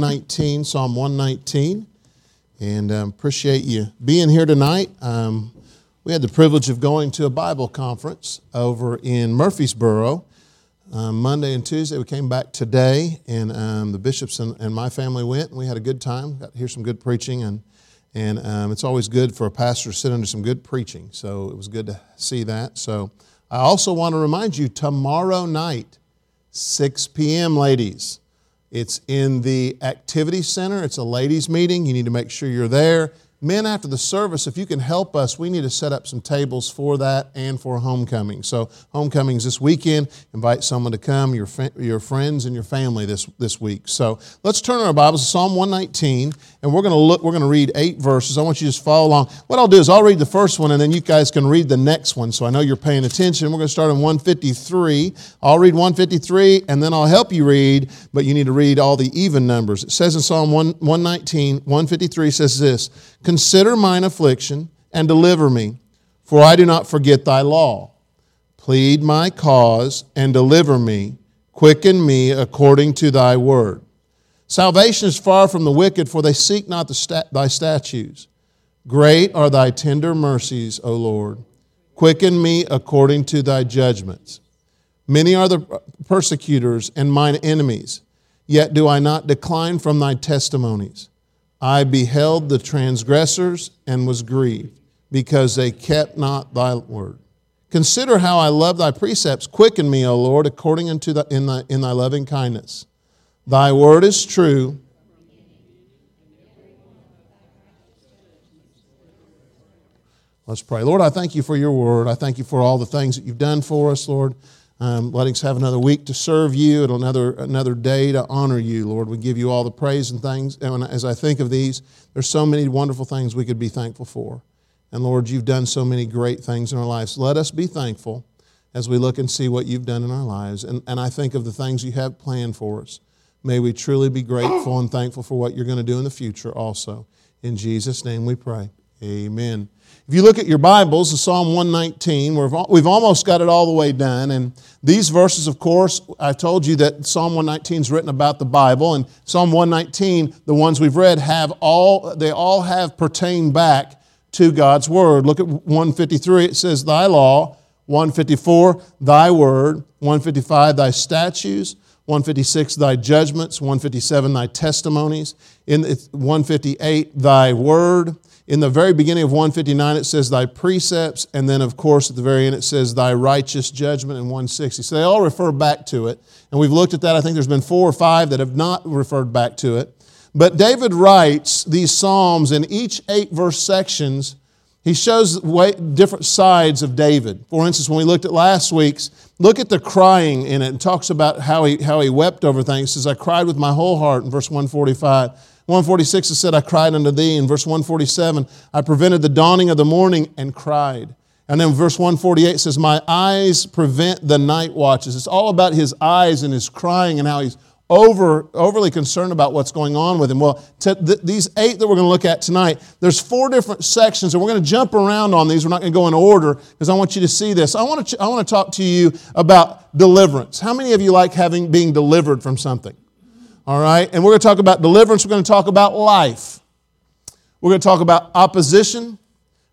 119, Psalm 119, and um, appreciate you being here tonight. Um, we had the privilege of going to a Bible conference over in Murfreesboro um, Monday and Tuesday. We came back today, and um, the bishops and, and, my family went, and we had a good time. Got to hear some good preaching, and and um, it's always good for a pastor to sit under some good preaching. So it was good to see that. So I also want to remind you tomorrow night, 6 p.m., ladies. It's in the activity center. It's a ladies' meeting. You need to make sure you're there. Men, after the service, if you can help us, we need to set up some tables for that and for homecoming. So, homecoming's this weekend. Invite someone to come, your, your friends and your family this, this week. So, let's turn our Bibles to Psalm 119, and we're going to look, we're going to read eight verses. I want you to just follow along. What I'll do is I'll read the first one, and then you guys can read the next one. So, I know you're paying attention. We're going to start in 153. I'll read 153, and then I'll help you read, but you need to read all the even numbers. It says in Psalm 1, 119, 153 says this Consider mine affliction and deliver me, for I do not forget thy law. Plead my cause and deliver me. Quicken me according to thy word. Salvation is far from the wicked, for they seek not stat- thy statutes. Great are thy tender mercies, O Lord. Quicken me according to thy judgments. Many are the persecutors and mine enemies, yet do I not decline from thy testimonies. I beheld the transgressors and was grieved, because they kept not thy word. Consider how I love thy precepts. Quicken me, O Lord, according unto the, in, thy, in thy loving kindness. Thy word is true. Let's pray. Lord, I thank you for your word. I thank you for all the things that you've done for us, Lord um, letting us have another week to serve you and another, another day to honor you, Lord. We give you all the praise and things. And as I think of these, there's so many wonderful things we could be thankful for. And Lord, you've done so many great things in our lives. Let us be thankful as we look and see what you've done in our lives. And, and I think of the things you have planned for us. May we truly be grateful and thankful for what you're going to do in the future also. In Jesus' name we pray. Amen. If you look at your Bibles, Psalm 119, we've almost got it all the way done. And these verses, of course, I told you that Psalm 119 is written about the Bible. And Psalm 119, the ones we've read, have all, they all have pertained back to God's Word. Look at 153, it says, Thy law. 154, Thy Word. 155, Thy statutes. 156, Thy judgments. 157, Thy testimonies. In 158, Thy Word. In the very beginning of 159, it says, Thy precepts. And then, of course, at the very end, it says, Thy righteous judgment in 160. So they all refer back to it. And we've looked at that. I think there's been four or five that have not referred back to it. But David writes these Psalms in each eight verse sections. He shows different sides of David. For instance, when we looked at last week's, look at the crying in it and talks about how he, how he wept over things. Says, I cried with my whole heart in verse 145. 146 it said, I cried unto thee. In verse 147, I prevented the dawning of the morning and cried. And then verse 148 says, My eyes prevent the night watches. It's all about his eyes and his crying and how he's over, overly concerned about what's going on with him. Well, th- these eight that we're going to look at tonight, there's four different sections, and we're going to jump around on these. We're not going to go in order because I want you to see this. I want to, I want to talk to you about deliverance. How many of you like having being delivered from something? All right? And we're going to talk about deliverance. We're going to talk about life. We're going to talk about opposition.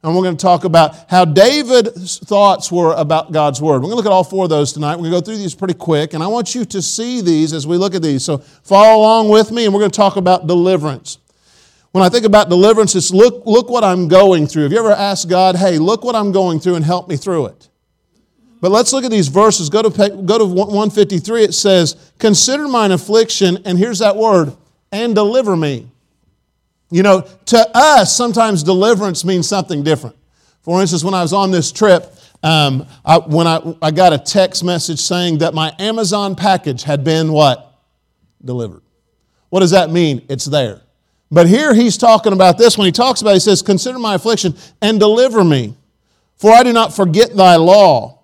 And we're going to talk about how David's thoughts were about God's Word. We're going to look at all four of those tonight. We're going to go through these pretty quick, and I want you to see these as we look at these. So follow along with me, and we're going to talk about deliverance. When I think about deliverance, it's look, look what I'm going through. Have you ever asked God, hey, look what I'm going through and help me through it? But let's look at these verses. Go to, go to 153. It says, Consider mine affliction, and here's that word, and deliver me. You know, to us, sometimes deliverance means something different. For instance, when I was on this trip, um, I, when I, I got a text message saying that my Amazon package had been what? Delivered. What does that mean? It's there. But here he's talking about this. When he talks about it, he says, Consider my affliction and deliver me, for I do not forget thy law.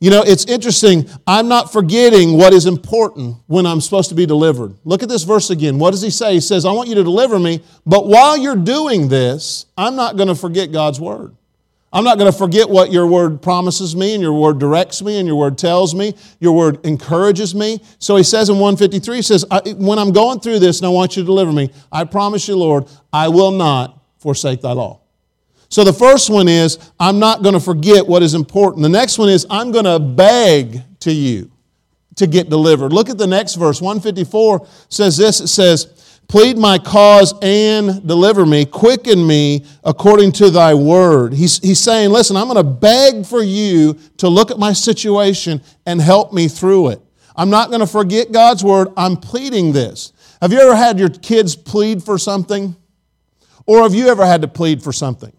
You know, it's interesting. I'm not forgetting what is important when I'm supposed to be delivered. Look at this verse again. What does he say? He says, I want you to deliver me, but while you're doing this, I'm not going to forget God's word. I'm not going to forget what your word promises me and your word directs me and your word tells me. Your word encourages me. So he says in 153, he says, When I'm going through this and I want you to deliver me, I promise you, Lord, I will not forsake thy law. So the first one is, I'm not going to forget what is important. The next one is, I'm going to beg to you to get delivered. Look at the next verse. 154 says this it says, Plead my cause and deliver me, quicken me according to thy word. He's, he's saying, Listen, I'm going to beg for you to look at my situation and help me through it. I'm not going to forget God's word. I'm pleading this. Have you ever had your kids plead for something? Or have you ever had to plead for something?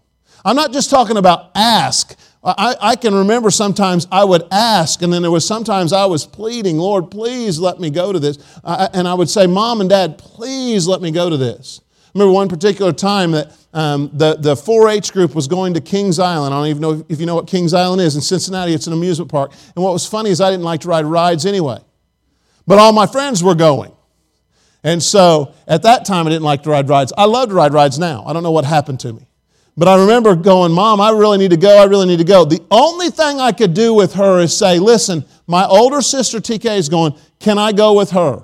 I'm not just talking about ask. I, I, can remember sometimes I would ask, and then there was sometimes I was pleading, Lord, please let me go to this. and I would say, Mom and Dad, please let me go to this. I remember one particular time that um, the, the 4 H group was going to Kings Island. I don't even know if you know what Kings Island is. In Cincinnati, it's an amusement park. And what was funny is I didn't like to ride rides anyway. But all my friends were going. And so at that time, I didn't like to ride rides. I love to ride rides now. I don't know what happened to me. But I remember going, Mom, I really need to go. I really need to go. The only thing I could do with her is say, Listen, my older sister TK is going, Can I go with her?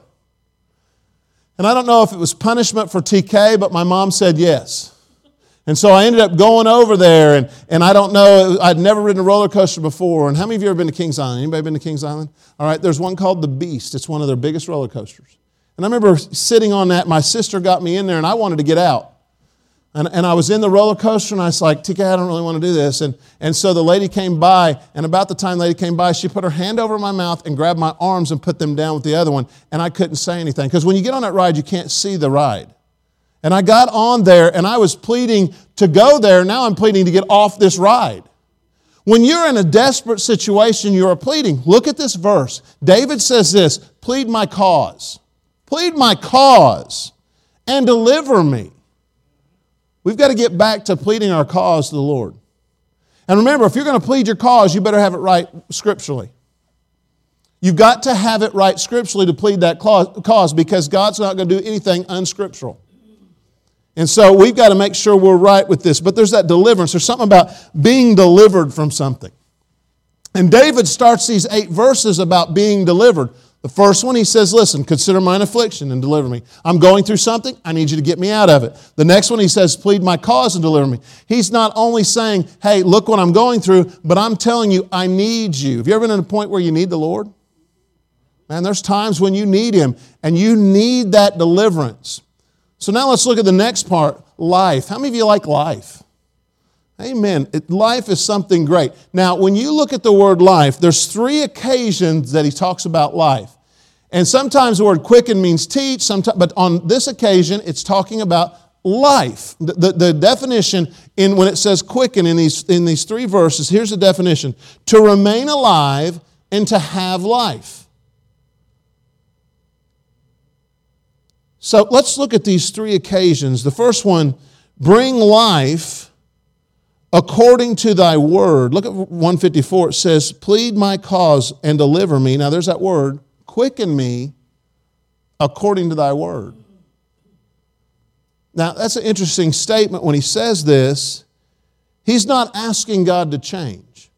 And I don't know if it was punishment for TK, but my mom said yes. And so I ended up going over there, and, and I don't know, I'd never ridden a roller coaster before. And how many of you ever been to Kings Island? Anybody been to Kings Island? All right, there's one called the Beast. It's one of their biggest roller coasters. And I remember sitting on that. My sister got me in there, and I wanted to get out. And, and I was in the roller coaster and I was like, TK, I don't really want to do this. And, and so the lady came by, and about the time the lady came by, she put her hand over my mouth and grabbed my arms and put them down with the other one. And I couldn't say anything. Because when you get on that ride, you can't see the ride. And I got on there and I was pleading to go there. Now I'm pleading to get off this ride. When you're in a desperate situation, you are pleading. Look at this verse. David says this plead my cause. Plead my cause and deliver me. We've got to get back to pleading our cause to the Lord. And remember, if you're going to plead your cause, you better have it right scripturally. You've got to have it right scripturally to plead that cause because God's not going to do anything unscriptural. And so we've got to make sure we're right with this. But there's that deliverance. There's something about being delivered from something. And David starts these eight verses about being delivered. The first one, he says, Listen, consider mine affliction and deliver me. I'm going through something, I need you to get me out of it. The next one, he says, Plead my cause and deliver me. He's not only saying, Hey, look what I'm going through, but I'm telling you, I need you. Have you ever been at a point where you need the Lord? Man, there's times when you need Him and you need that deliverance. So now let's look at the next part life. How many of you like life? Amen. life is something great. Now, when you look at the word life, there's three occasions that he talks about life. And sometimes the word quicken means teach, sometimes, but on this occasion, it's talking about life. The, the, the, definition in when it says quicken in these, in these three verses, here's the definition to remain alive and to have life. So let's look at these three occasions. The first one, bring life according to thy word. Look at 154. It says, Plead my cause and deliver me. Now there's that word quicken me according to thy word. Now, that's an interesting statement when he says this. He's not asking God to change.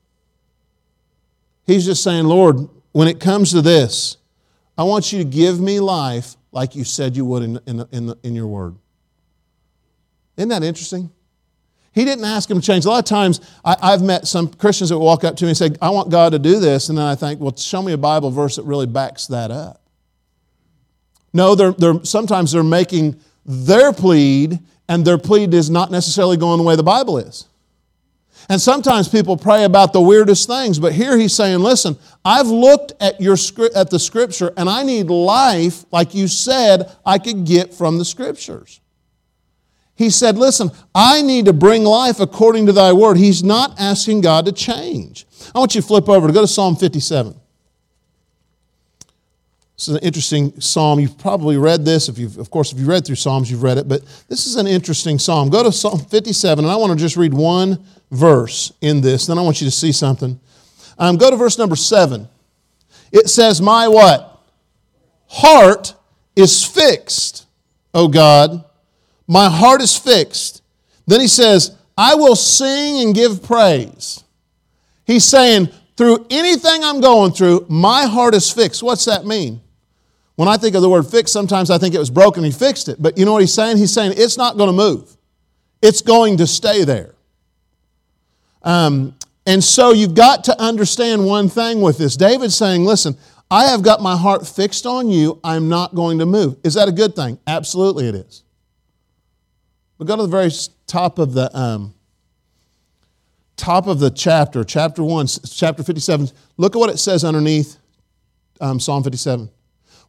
He's just saying, Lord, when it comes to this, I want you to give me life like you said you would in, in, in, in your word. Isn't that interesting? He didn't ask him to change. A lot of times, I, have met some Christians that walk up to me and say, I want God to do this. And then I think, well, show me a Bible verse that really backs that up. No, they're, they're, sometimes they're making their plead, and their plead is not necessarily going the way the Bible is. And sometimes people pray about the weirdest things, but here he's saying, listen, I've looked at, your, at the scripture and I need life like you said I could get from the scriptures. He said, Listen, I need to bring life according to thy word. He's not asking God to change. I want you to flip over to go to Psalm 57. This is an interesting psalm. You've probably read this. If you've, of course, if you've read through Psalms, you've read it. But this is an interesting psalm. Go to Psalm 57, and I want to just read one verse in this. Then I want you to see something. Um, go to verse number seven. It says, "My what heart is fixed, O God." My heart is fixed. Then he says, I will sing and give praise. He's saying, through anything I'm going through, my heart is fixed. What's that mean? When I think of the word fixed, sometimes I think it was broken, he fixed it. But you know what he's saying? He's saying it's not going to move, it's going to stay there. Um, and so you've got to understand one thing with this. David's saying, listen, I have got my heart fixed on you. I'm not going to move. Is that a good thing? Absolutely, it is. But go to the very top of the um, top of the chapter, chapter one, chapter fifty-seven. Look at what it says underneath um, Psalm fifty-seven.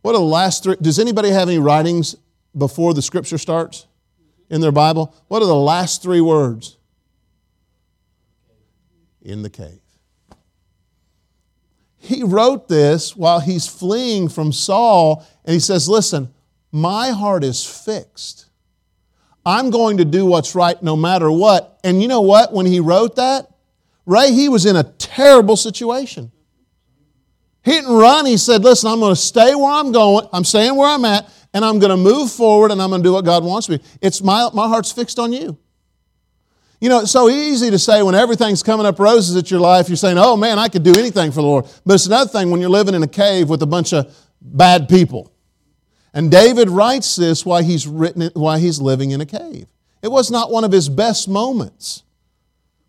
What are the last three? Does anybody have any writings before the scripture starts in their Bible? What are the last three words? In the cave. He wrote this while he's fleeing from Saul, and he says, Listen, my heart is fixed. I'm going to do what's right no matter what. And you know what? When he wrote that, Ray, he was in a terrible situation. He didn't run. He said, Listen, I'm going to stay where I'm going. I'm staying where I'm at, and I'm going to move forward, and I'm going to do what God wants me. It's my, my heart's fixed on you. You know, it's so easy to say when everything's coming up roses at your life, you're saying, oh man, I could do anything for the Lord. But it's another thing when you're living in a cave with a bunch of bad people. And David writes this while he's, written it, while he's living in a cave. It was not one of his best moments.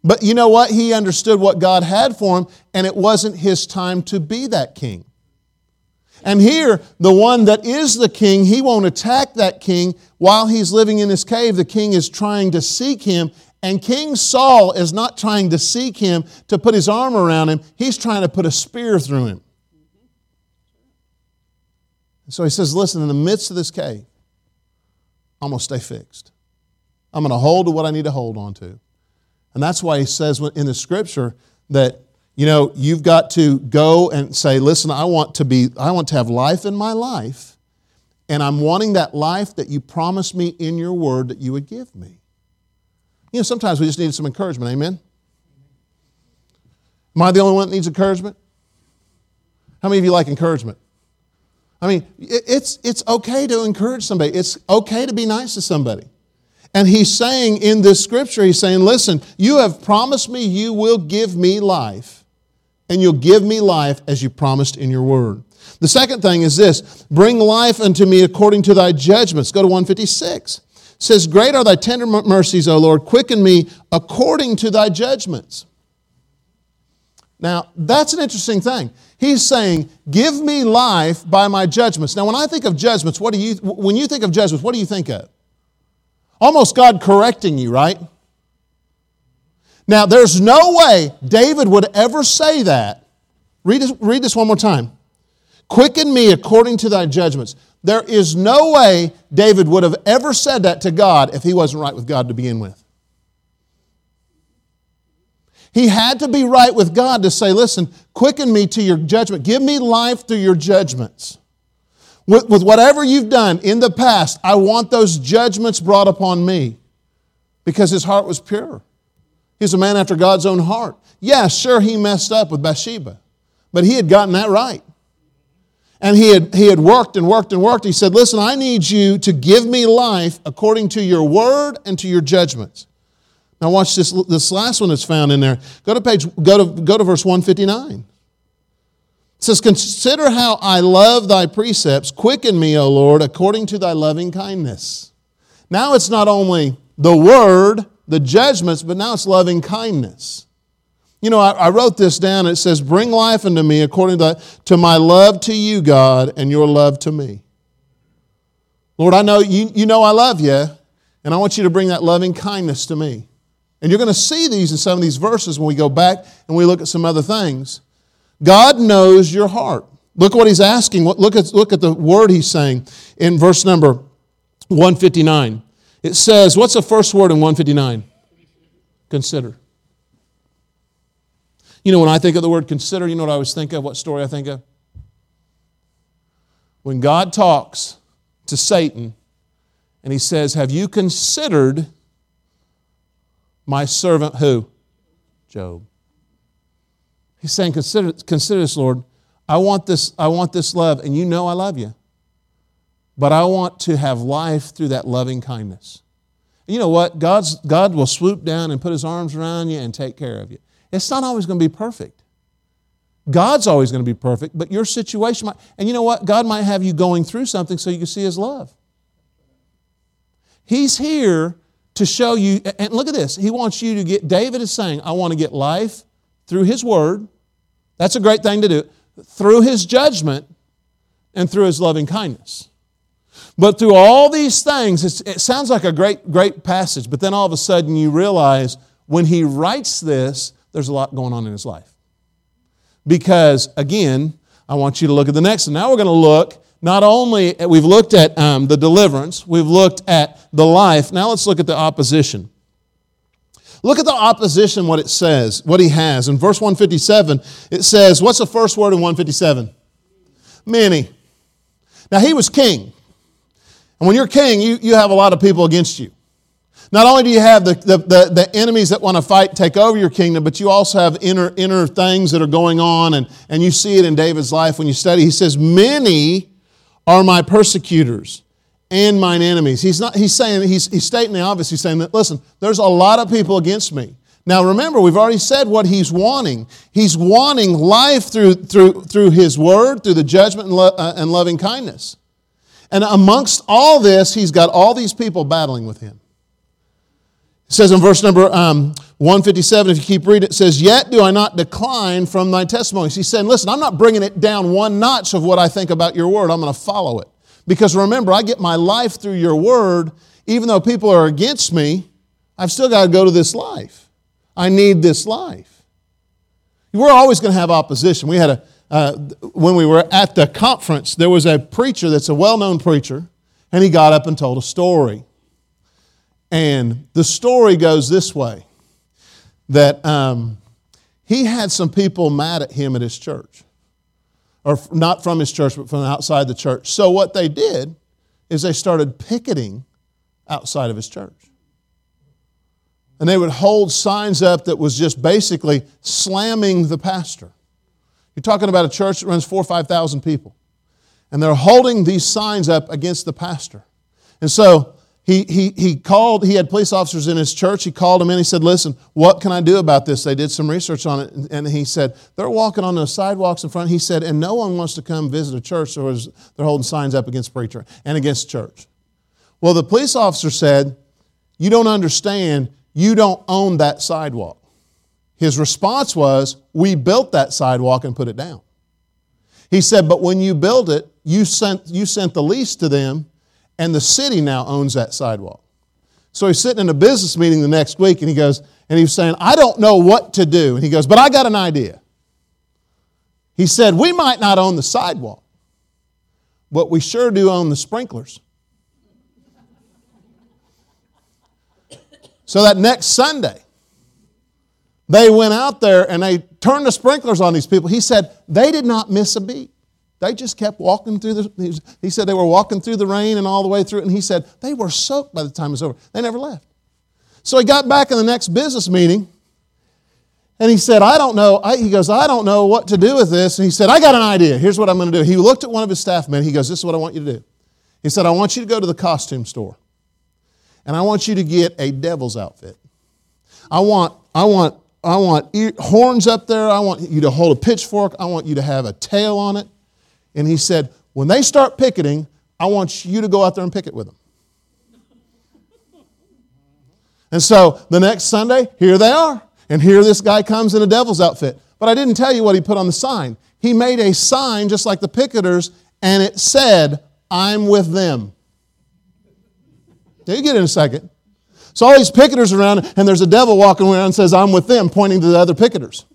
But you know what? He understood what God had for him, and it wasn't his time to be that king. And here, the one that is the king, he won't attack that king while he's living in his cave. The king is trying to seek him and King Saul is not trying to seek him to put his arm around him, he's trying to put a spear through him. So he says, Listen, in the midst of this cave, I'm going to stay fixed. I'm going to hold to what I need to hold on to. And that's why he says in the scripture that, you know, you've got to go and say, listen, I want to be, I want to have life in my life, and I'm wanting that life that you promised me in your word that you would give me. You know, sometimes we just need some encouragement. Amen? Am I the only one that needs encouragement? How many of you like encouragement? I mean, it's, it's okay to encourage somebody, it's okay to be nice to somebody. And he's saying in this scripture, he's saying, Listen, you have promised me you will give me life, and you'll give me life as you promised in your word. The second thing is this bring life unto me according to thy judgments. Go to 156 says, Great are thy tender mercies, O Lord. Quicken me according to thy judgments. Now, that's an interesting thing. He's saying, Give me life by my judgments. Now, when I think of judgments, what do you, when you think of judgments, what do you think of? Almost God correcting you, right? Now, there's no way David would ever say that. Read this, read this one more time. Quicken me according to thy judgments. There is no way David would have ever said that to God if he wasn't right with God to begin with. He had to be right with God to say, Listen, quicken me to your judgment. Give me life through your judgments. With, with whatever you've done in the past, I want those judgments brought upon me because his heart was pure. He's a man after God's own heart. Yeah, sure, he messed up with Bathsheba, but he had gotten that right. And he had, he had worked and worked and worked. He said, Listen, I need you to give me life according to your word and to your judgments. Now, watch this, this last one that's found in there. Go to page, go to, go to verse 159. It says, Consider how I love thy precepts. Quicken me, O Lord, according to thy loving kindness. Now it's not only the word, the judgments, but now it's loving kindness. You know, I, I, wrote this down. It says, Bring life unto me according to, to my love to you, God, and your love to me. Lord, I know you, you know I love you, and I want you to bring that loving kindness to me. And you're going to see these in some of these verses when we go back and we look at some other things. God knows your heart. Look what he's asking. Look at, look at the word he's saying in verse number 159. It says, What's the first word in 159? Consider. You know, when I think of the word consider, you know what I always think of? What story I think of? When God talks to Satan and he says, Have you considered my servant who? Job. He's saying, Consider, consider this, Lord. I want this, I want this love, and you know I love you. But I want to have life through that loving kindness. you know what? God's, God will swoop down and put his arms around you and take care of you. It's not always going to be perfect. God's always going to be perfect, but your situation might, and you know what? God might have you going through something so you can see his love. He's here to show you, and look at this. He wants you to get, David is saying, I want to get life through his word. That's a great thing to do. Through his judgment and through his loving kindness. But through all these things, it sounds like a great, great passage, but then all of a sudden you realize when he writes this, there's a lot going on in his life. Because, again, I want you to look at the next one. Now we're going to look not only, we've looked at um, the deliverance, we've looked at the life. Now let's look at the opposition. Look at the opposition, what it says, what he has. In verse 157, it says, What's the first word in 157? Many. Now he was king. And when you're king, you, you have a lot of people against you. Not only do you have the, the, the, the, enemies that want to fight, take over your kingdom, but you also have inner, inner things that are going on, and, and you see it in David's life when you study. He says, Many are my persecutors and mine enemies. He's, not, he's saying, he's, he's stating the obvious. He's saying that, listen, there's a lot of people against me. Now remember, we've already said what he's wanting. He's wanting life through, through, through his word, through the judgment and, lo- uh, and loving kindness. And amongst all this, he's got all these people battling with him. It says in verse number um, 157, if you keep reading, it says, Yet do I not decline from thy testimonies. He's saying, Listen, I'm not bringing it down one notch of what I think about your word. I'm going to follow it. Because remember, I get my life through your word. Even though people are against me, I've still got to go to this life. I need this life. We're always going to have opposition. We had a, uh, when we were at the conference, there was a preacher that's a well known preacher, and he got up and told a story. And the story goes this way that um, he had some people mad at him at his church, or not from his church, but from outside the church. So what they did is they started picketing outside of his church. And they would hold signs up that was just basically slamming the pastor. You're talking about a church that runs four or 5,000 people. And they're holding these signs up against the pastor. And so he, he, he called, he had police officers in his church. He called them in. He said, Listen, what can I do about this? They did some research on it. And he said, They're walking on the sidewalks in front. He said, And no one wants to come visit a church, so they're holding signs up against preacher and against church. Well, the police officer said, You don't understand. You don't own that sidewalk. His response was, We built that sidewalk and put it down. He said, But when you built it, you sent, you sent the lease to them, and the city now owns that sidewalk. So he's sitting in a business meeting the next week, and he goes, and he's saying, I don't know what to do. And he goes, But I got an idea. He said, We might not own the sidewalk, but we sure do own the sprinklers. So that next Sunday, they went out there and they turned the sprinklers on these people. He said they did not miss a beat. They just kept walking through the, he said they were walking through the rain and all the way through it. And he said they were soaked by the time it was over. They never left. So he got back in the next business meeting and he said, I don't know. I, he goes, I don't know what to do with this. And he said, I got an idea. Here's what I'm going to do. He looked at one of his staff men. He goes, This is what I want you to do. He said, I want you to go to the costume store and I want you to get a devil's outfit. I want, I want I want ear, horns up there. I want you to hold a pitchfork. I want you to have a tail on it. And he said, when they start picketing, I want you to go out there and picket with them. And so the next Sunday, here they are. And here this guy comes in a devil's outfit. But I didn't tell you what he put on the sign. He made a sign just like the picketers, and it said, I'm with them. You get in a second. So all these picketers around, and there's a devil walking around and says, I'm with them, pointing to the other picketers.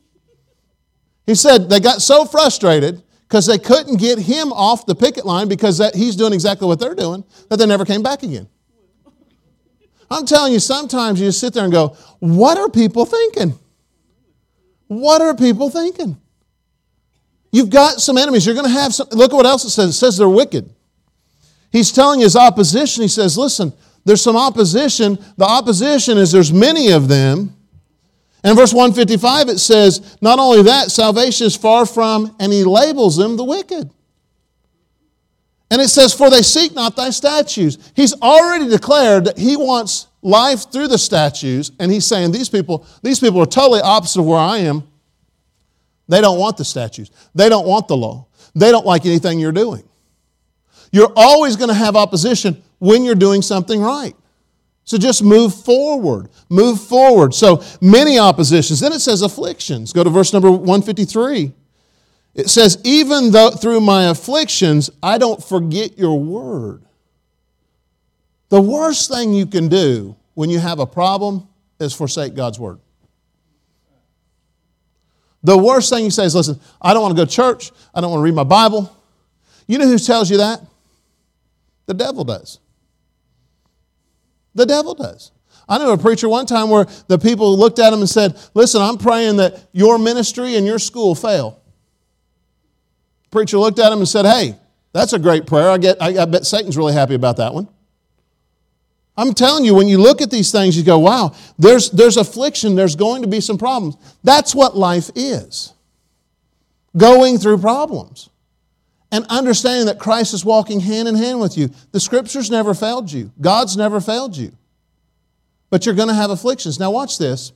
He said they got so frustrated because they couldn't get him off the picket line because that, he's doing exactly what they're doing that they never came back again. I'm telling you, sometimes you just sit there and go, What are people thinking? What are people thinking? You've got some enemies. You're going to have some. Look at what else it says. It says they're wicked. He's telling his opposition, he says, Listen, there's some opposition. The opposition is there's many of them. And verse 155 it says, not only that, salvation is far from, and he labels them the wicked. And it says, For they seek not thy statutes. He's already declared that he wants life through the statues, and he's saying these people, these people are totally opposite of where I am. They don't want the statues. They don't want the law. They don't like anything you're doing. You're always going to have opposition when you're doing something right. So just move forward. Move forward. So many oppositions. Then it says afflictions. Go to verse number 153. It says, Even though through my afflictions, I don't forget your word. The worst thing you can do when you have a problem is forsake God's word. The worst thing you say is, Listen, I don't want to go to church. I don't want to read my Bible. You know who tells you that? The devil does. The devil does. I knew a preacher one time where the people looked at him and said, Listen, I'm praying that your ministry and your school fail. Preacher looked at him and said, Hey, that's a great prayer. I, get, I, I bet Satan's really happy about that one. I'm telling you, when you look at these things, you go, wow, there's, there's affliction, there's going to be some problems. That's what life is going through problems and understanding that Christ is walking hand in hand with you. The scriptures never failed you, God's never failed you. But you're going to have afflictions. Now, watch this.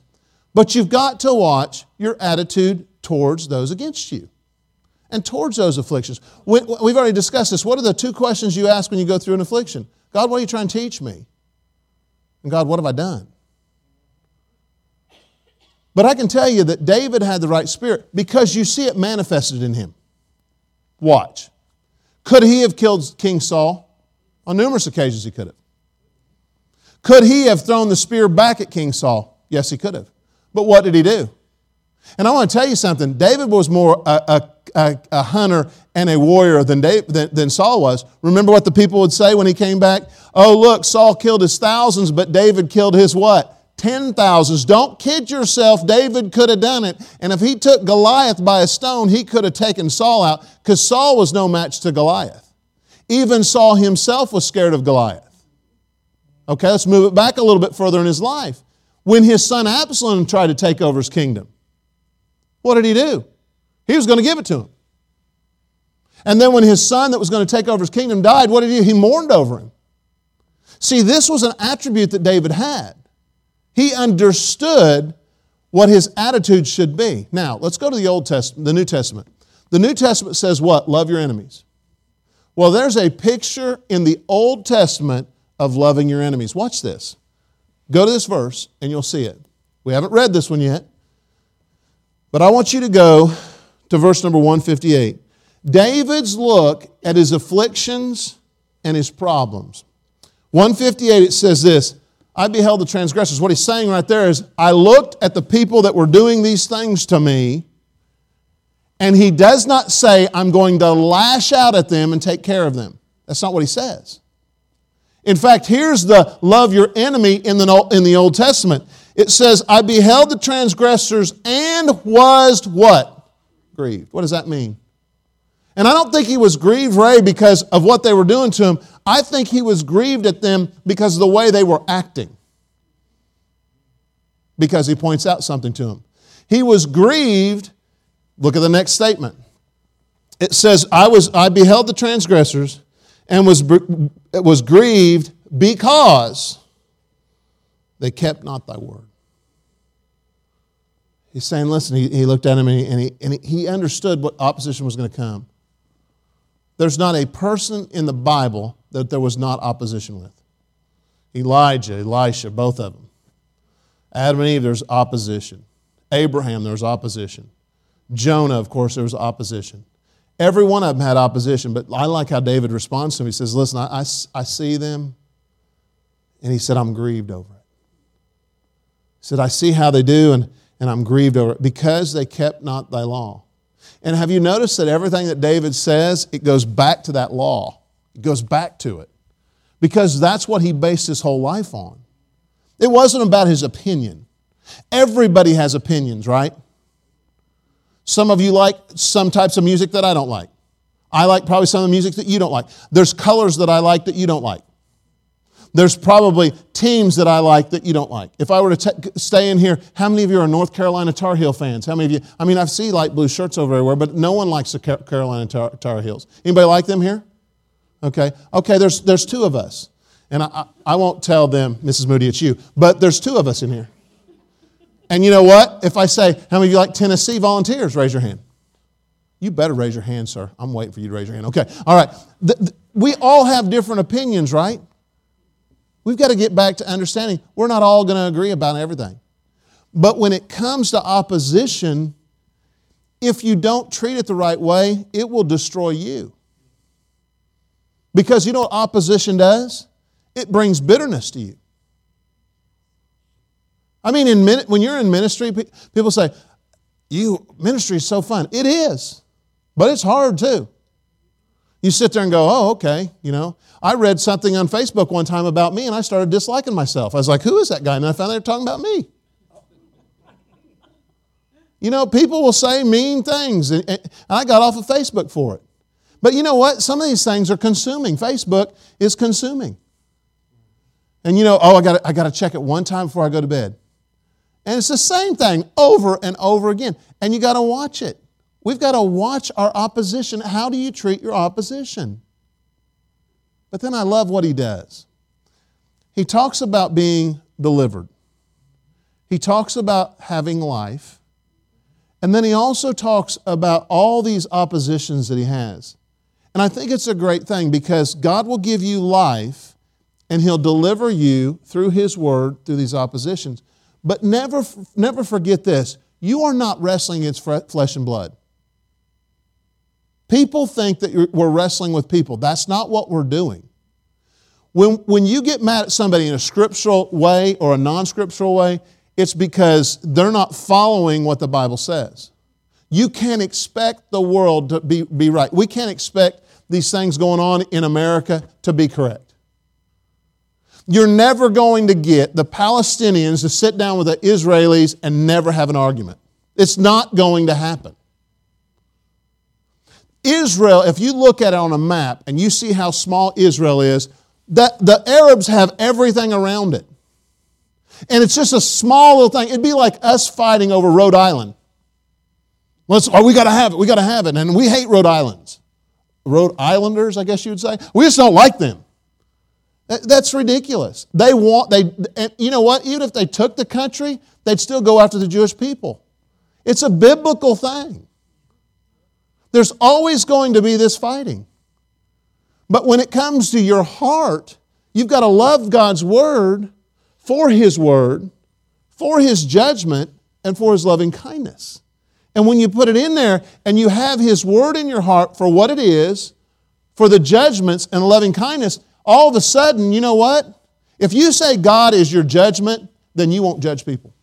But you've got to watch your attitude towards those against you and towards those afflictions. We've already discussed this. What are the two questions you ask when you go through an affliction? God, what are you trying to teach me? And God, what have I done? But I can tell you that David had the right spirit because you see it manifested in him. Watch. Could he have killed King Saul? On numerous occasions, he could have. Could he have thrown the spear back at King Saul? Yes, he could have. But what did he do? And I want to tell you something. David was more a, a, a hunter and a warrior than, David, than, than Saul was. Remember what the people would say when he came back? Oh, look, Saul killed his thousands, but David killed his what? Ten thousands. Don't kid yourself. David could have done it. And if he took Goliath by a stone, he could have taken Saul out because Saul was no match to Goliath. Even Saul himself was scared of Goliath. Okay, let's move it back a little bit further in his life. When his son Absalom tried to take over his kingdom, what did he do? He was going to give it to him. And then when his son that was going to take over his kingdom died, what did he do? He mourned over him. See, this was an attribute that David had. He understood what his attitude should be. Now, let's go to the Old Testament, the New Testament. The New Testament says what? Love your enemies. Well, there's a picture in the Old Testament of loving your enemies. Watch this. Go to this verse and you'll see it. We haven't read this one yet, but I want you to go to verse number 158. David's look at his afflictions and his problems. 158, it says this I beheld the transgressors. What he's saying right there is, I looked at the people that were doing these things to me, and he does not say, I'm going to lash out at them and take care of them. That's not what he says. In fact, here's the love your enemy in the, in the Old Testament. It says, I beheld the transgressors and was what? Grieved. What does that mean? And I don't think he was grieved, Ray, because of what they were doing to him. I think he was grieved at them because of the way they were acting. Because he points out something to him. He was grieved. Look at the next statement. It says, I, was, I beheld the transgressors and was, was grieved because they kept not thy word. He's saying, listen, he, he looked at him and, he, and, he, and he understood what opposition was going to come. There's not a person in the Bible that there was not opposition with. Elijah, Elisha, both of them. Adam and Eve, there's opposition. Abraham, there was opposition. Jonah, of course, there was opposition. Every one of them had opposition, but I like how David responds to him. He says, Listen, I, I, I see them, and he said, I'm grieved over it. He said, I see how they do, and, and I'm grieved over it because they kept not thy law. And have you noticed that everything that David says, it goes back to that law? It goes back to it. Because that's what he based his whole life on. It wasn't about his opinion. Everybody has opinions, right? Some of you like some types of music that I don't like. I like probably some of the music that you don't like. There's colors that I like that you don't like. There's probably teams that I like that you don't like. If I were to t- stay in here, how many of you are North Carolina Tar Heel fans? How many of you? I mean, I see light blue shirts over everywhere, but no one likes the Carolina Tar, Tar Heels. Anybody like them here? Okay. Okay, there's, there's two of us. And I, I won't tell them, Mrs. Moody, it's you, but there's two of us in here. And you know what? If I say, how many of you like Tennessee volunteers? Raise your hand. You better raise your hand, sir. I'm waiting for you to raise your hand. Okay, all right. The, the, we all have different opinions, right? We've got to get back to understanding we're not all going to agree about everything. But when it comes to opposition, if you don't treat it the right way, it will destroy you. Because you know what opposition does? It brings bitterness to you. I mean, in, when you're in ministry, people say, you ministry is so fun. It is, but it's hard too. You sit there and go, oh, okay, you know. I read something on Facebook one time about me and I started disliking myself. I was like, who is that guy? And I found they were talking about me. You know, people will say mean things, and, and I got off of Facebook for it. But you know what? Some of these things are consuming. Facebook is consuming. And you know, oh, I got I got to check it one time before I go to bed. And it's the same thing over and over again. And you got to watch it. We've got to watch our opposition. How do you treat your opposition? But then I love what he does. He talks about being delivered. He talks about having life. And then he also talks about all these oppositions that he has. And I think it's a great thing because God will give you life and he'll deliver you through his word through these oppositions. But never, never forget this you are not wrestling against flesh and blood. People think that we're wrestling with people. That's not what we're doing. When, when you get mad at somebody in a scriptural way or a non scriptural way, it's because they're not following what the Bible says. You can't expect the world to be, be right. We can't expect these things going on in America to be correct. You're never going to get the Palestinians to sit down with the Israelis and never have an argument. It's not going to happen. Israel, if you look at it on a map and you see how small Israel is, that the Arabs have everything around it. And it's just a small little thing. It'd be like us fighting over Rhode Island. Let's, oh, we got to have it. We got to have it. And we hate Rhode Islands. Rhode Islanders, I guess you would say. We just don't like them. That's ridiculous. They want, they, and you know what? Even if they took the country, they'd still go after the Jewish people. It's a biblical thing. There's always going to be this fighting. But when it comes to your heart, you've got to love God's Word for His Word, for His judgment, and for His loving kindness. And when you put it in there and you have His Word in your heart for what it is, for the judgments and loving kindness, all of a sudden, you know what? If you say God is your judgment, then you won't judge people.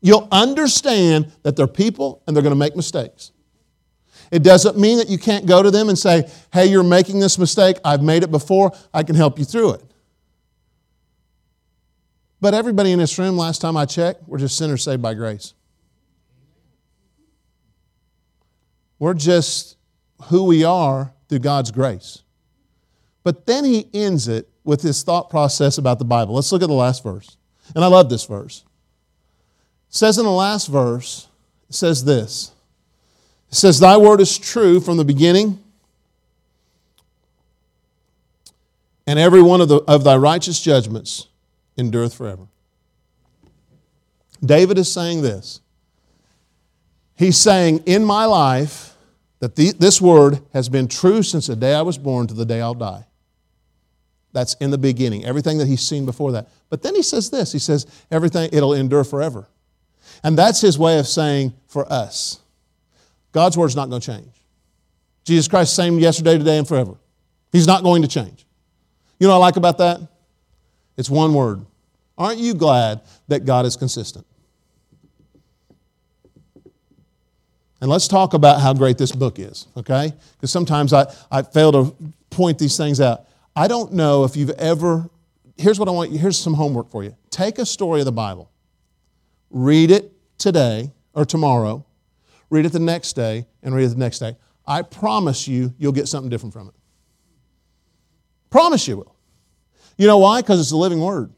You'll understand that they're people and they're going to make mistakes. It doesn't mean that you can't go to them and say, hey, you're making this mistake. I've made it before. I can help you through it. But everybody in this room, last time I checked, we're just sinners saved by grace. We're just who we are through God's grace. But then he ends it with his thought process about the Bible. Let's look at the last verse. And I love this verse. It says in the last verse, it says this. It says, Thy word is true from the beginning, and every one of, the, of thy righteous judgments endureth forever. David is saying this. He's saying, In my life, that the, this word has been true since the day I was born to the day I'll die. That's in the beginning, everything that he's seen before that. But then he says this he says, everything, it'll endure forever. And that's his way of saying for us. God's word's not going to change. Jesus Christ, same yesterday, today, and forever. He's not going to change. You know what I like about that? It's one word. Aren't you glad that God is consistent? And let's talk about how great this book is, okay? Because sometimes I, I fail to point these things out. I don't know if you've ever, here's what I want you, here's some homework for you. Take a story of the Bible, read it today or tomorrow, read it the next day, and read it the next day. I promise you, you'll get something different from it. Promise you will. You know why? Because it's a living word.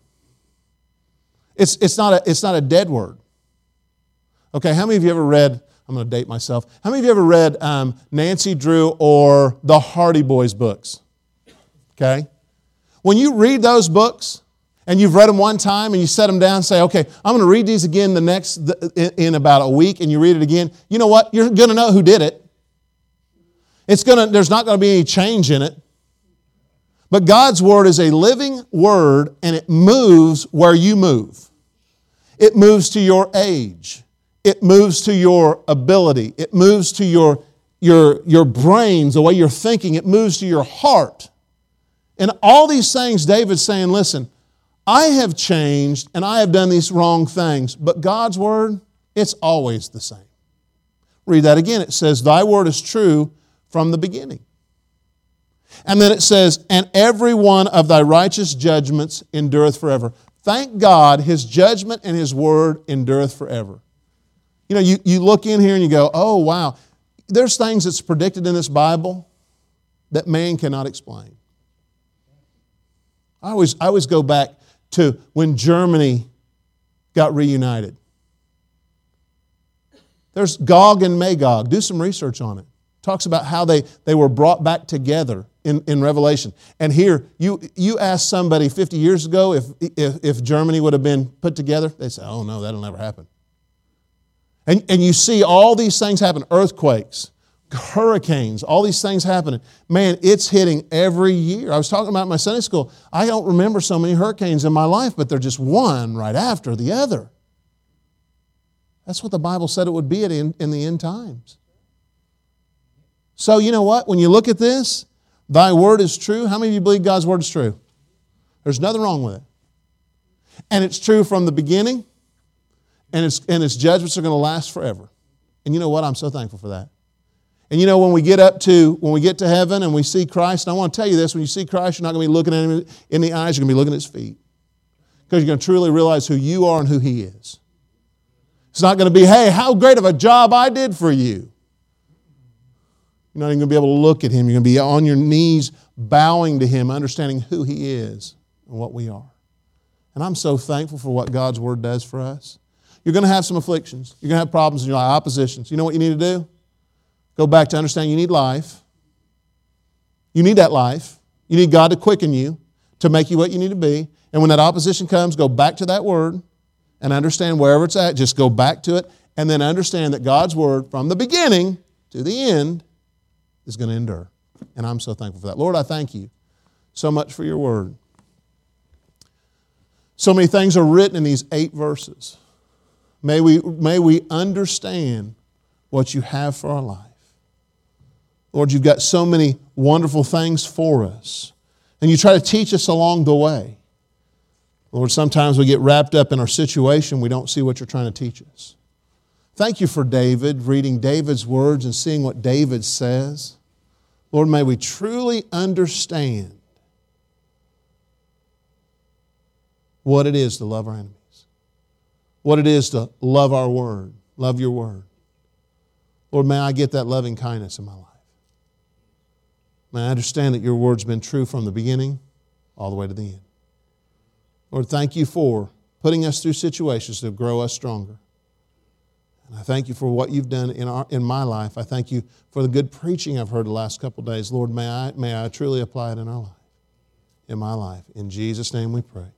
It's, it's, not a, it's not a dead word. Okay, how many of you ever read, I'm going to date myself, how many of you ever read um, Nancy Drew or the Hardy Boys books? Okay? when you read those books and you've read them one time and you set them down and say, okay, I'm going to read these again the next, in about a week, and you read it again, you know what? You're going to know who did it. It's going to, there's not going to be any change in it. But God's Word is a living Word and it moves where you move. It moves to your age. It moves to your ability. It moves to your, your, your brains, the way you're thinking. It moves to your heart. And all these things, David's saying, listen, I have changed and I have done these wrong things, but God's Word, it's always the same. Read that again. It says, Thy Word is true from the beginning. And then it says, And every one of thy righteous judgments endureth forever. Thank God his judgment and his word endureth forever. You know, you, you look in here and you go, oh, wow. There's things that's predicted in this Bible that man cannot explain. I always, I always go back to when Germany got reunited. There's Gog and Magog. Do some research on it. Talks about how they, they were brought back together in, in Revelation. And here, you, you ask somebody 50 years ago if, if, if Germany would have been put together, they say, oh no, that'll never happen. And, and you see all these things happen earthquakes, hurricanes, all these things happening. Man, it's hitting every year. I was talking about my Sunday school. I don't remember so many hurricanes in my life, but they're just one right after the other. That's what the Bible said it would be in, in the end times. So, you know what? When you look at this, thy word is true. How many of you believe God's word is true? There's nothing wrong with it. And it's true from the beginning, and its, and its judgments are going to last forever. And you know what? I'm so thankful for that. And you know, when we get up to, when we get to heaven and we see Christ, and I want to tell you this when you see Christ, you're not going to be looking at him in the eyes, you're going to be looking at his feet. Because you're going to truly realize who you are and who he is. It's not going to be, hey, how great of a job I did for you. You're not even going to be able to look at him. You're going to be on your knees bowing to him, understanding who he is and what we are. And I'm so thankful for what God's word does for us. You're going to have some afflictions. You're going to have problems in your life, oppositions. You know what you need to do? Go back to understand you need life. You need that life. You need God to quicken you to make you what you need to be. And when that opposition comes, go back to that word and understand wherever it's at. Just go back to it and then understand that God's word from the beginning to the end is going to endure. And I'm so thankful for that. Lord, I thank you so much for your word. So many things are written in these eight verses. May we, may we understand what you have for our life. Lord, you've got so many wonderful things for us. And you try to teach us along the way. Lord, sometimes we get wrapped up in our situation, we don't see what you're trying to teach us. Thank you for David, reading David's words and seeing what David says. Lord, may we truly understand what it is to love our enemies, what it is to love our word, love your word. Lord, may I get that loving kindness in my life. May I understand that your word's been true from the beginning all the way to the end. Lord, thank you for putting us through situations to grow us stronger. And I thank you for what you've done in, our, in my life. I thank you for the good preaching I've heard the last couple days. Lord, may I, may I truly apply it in our life, in my life. In Jesus' name we pray.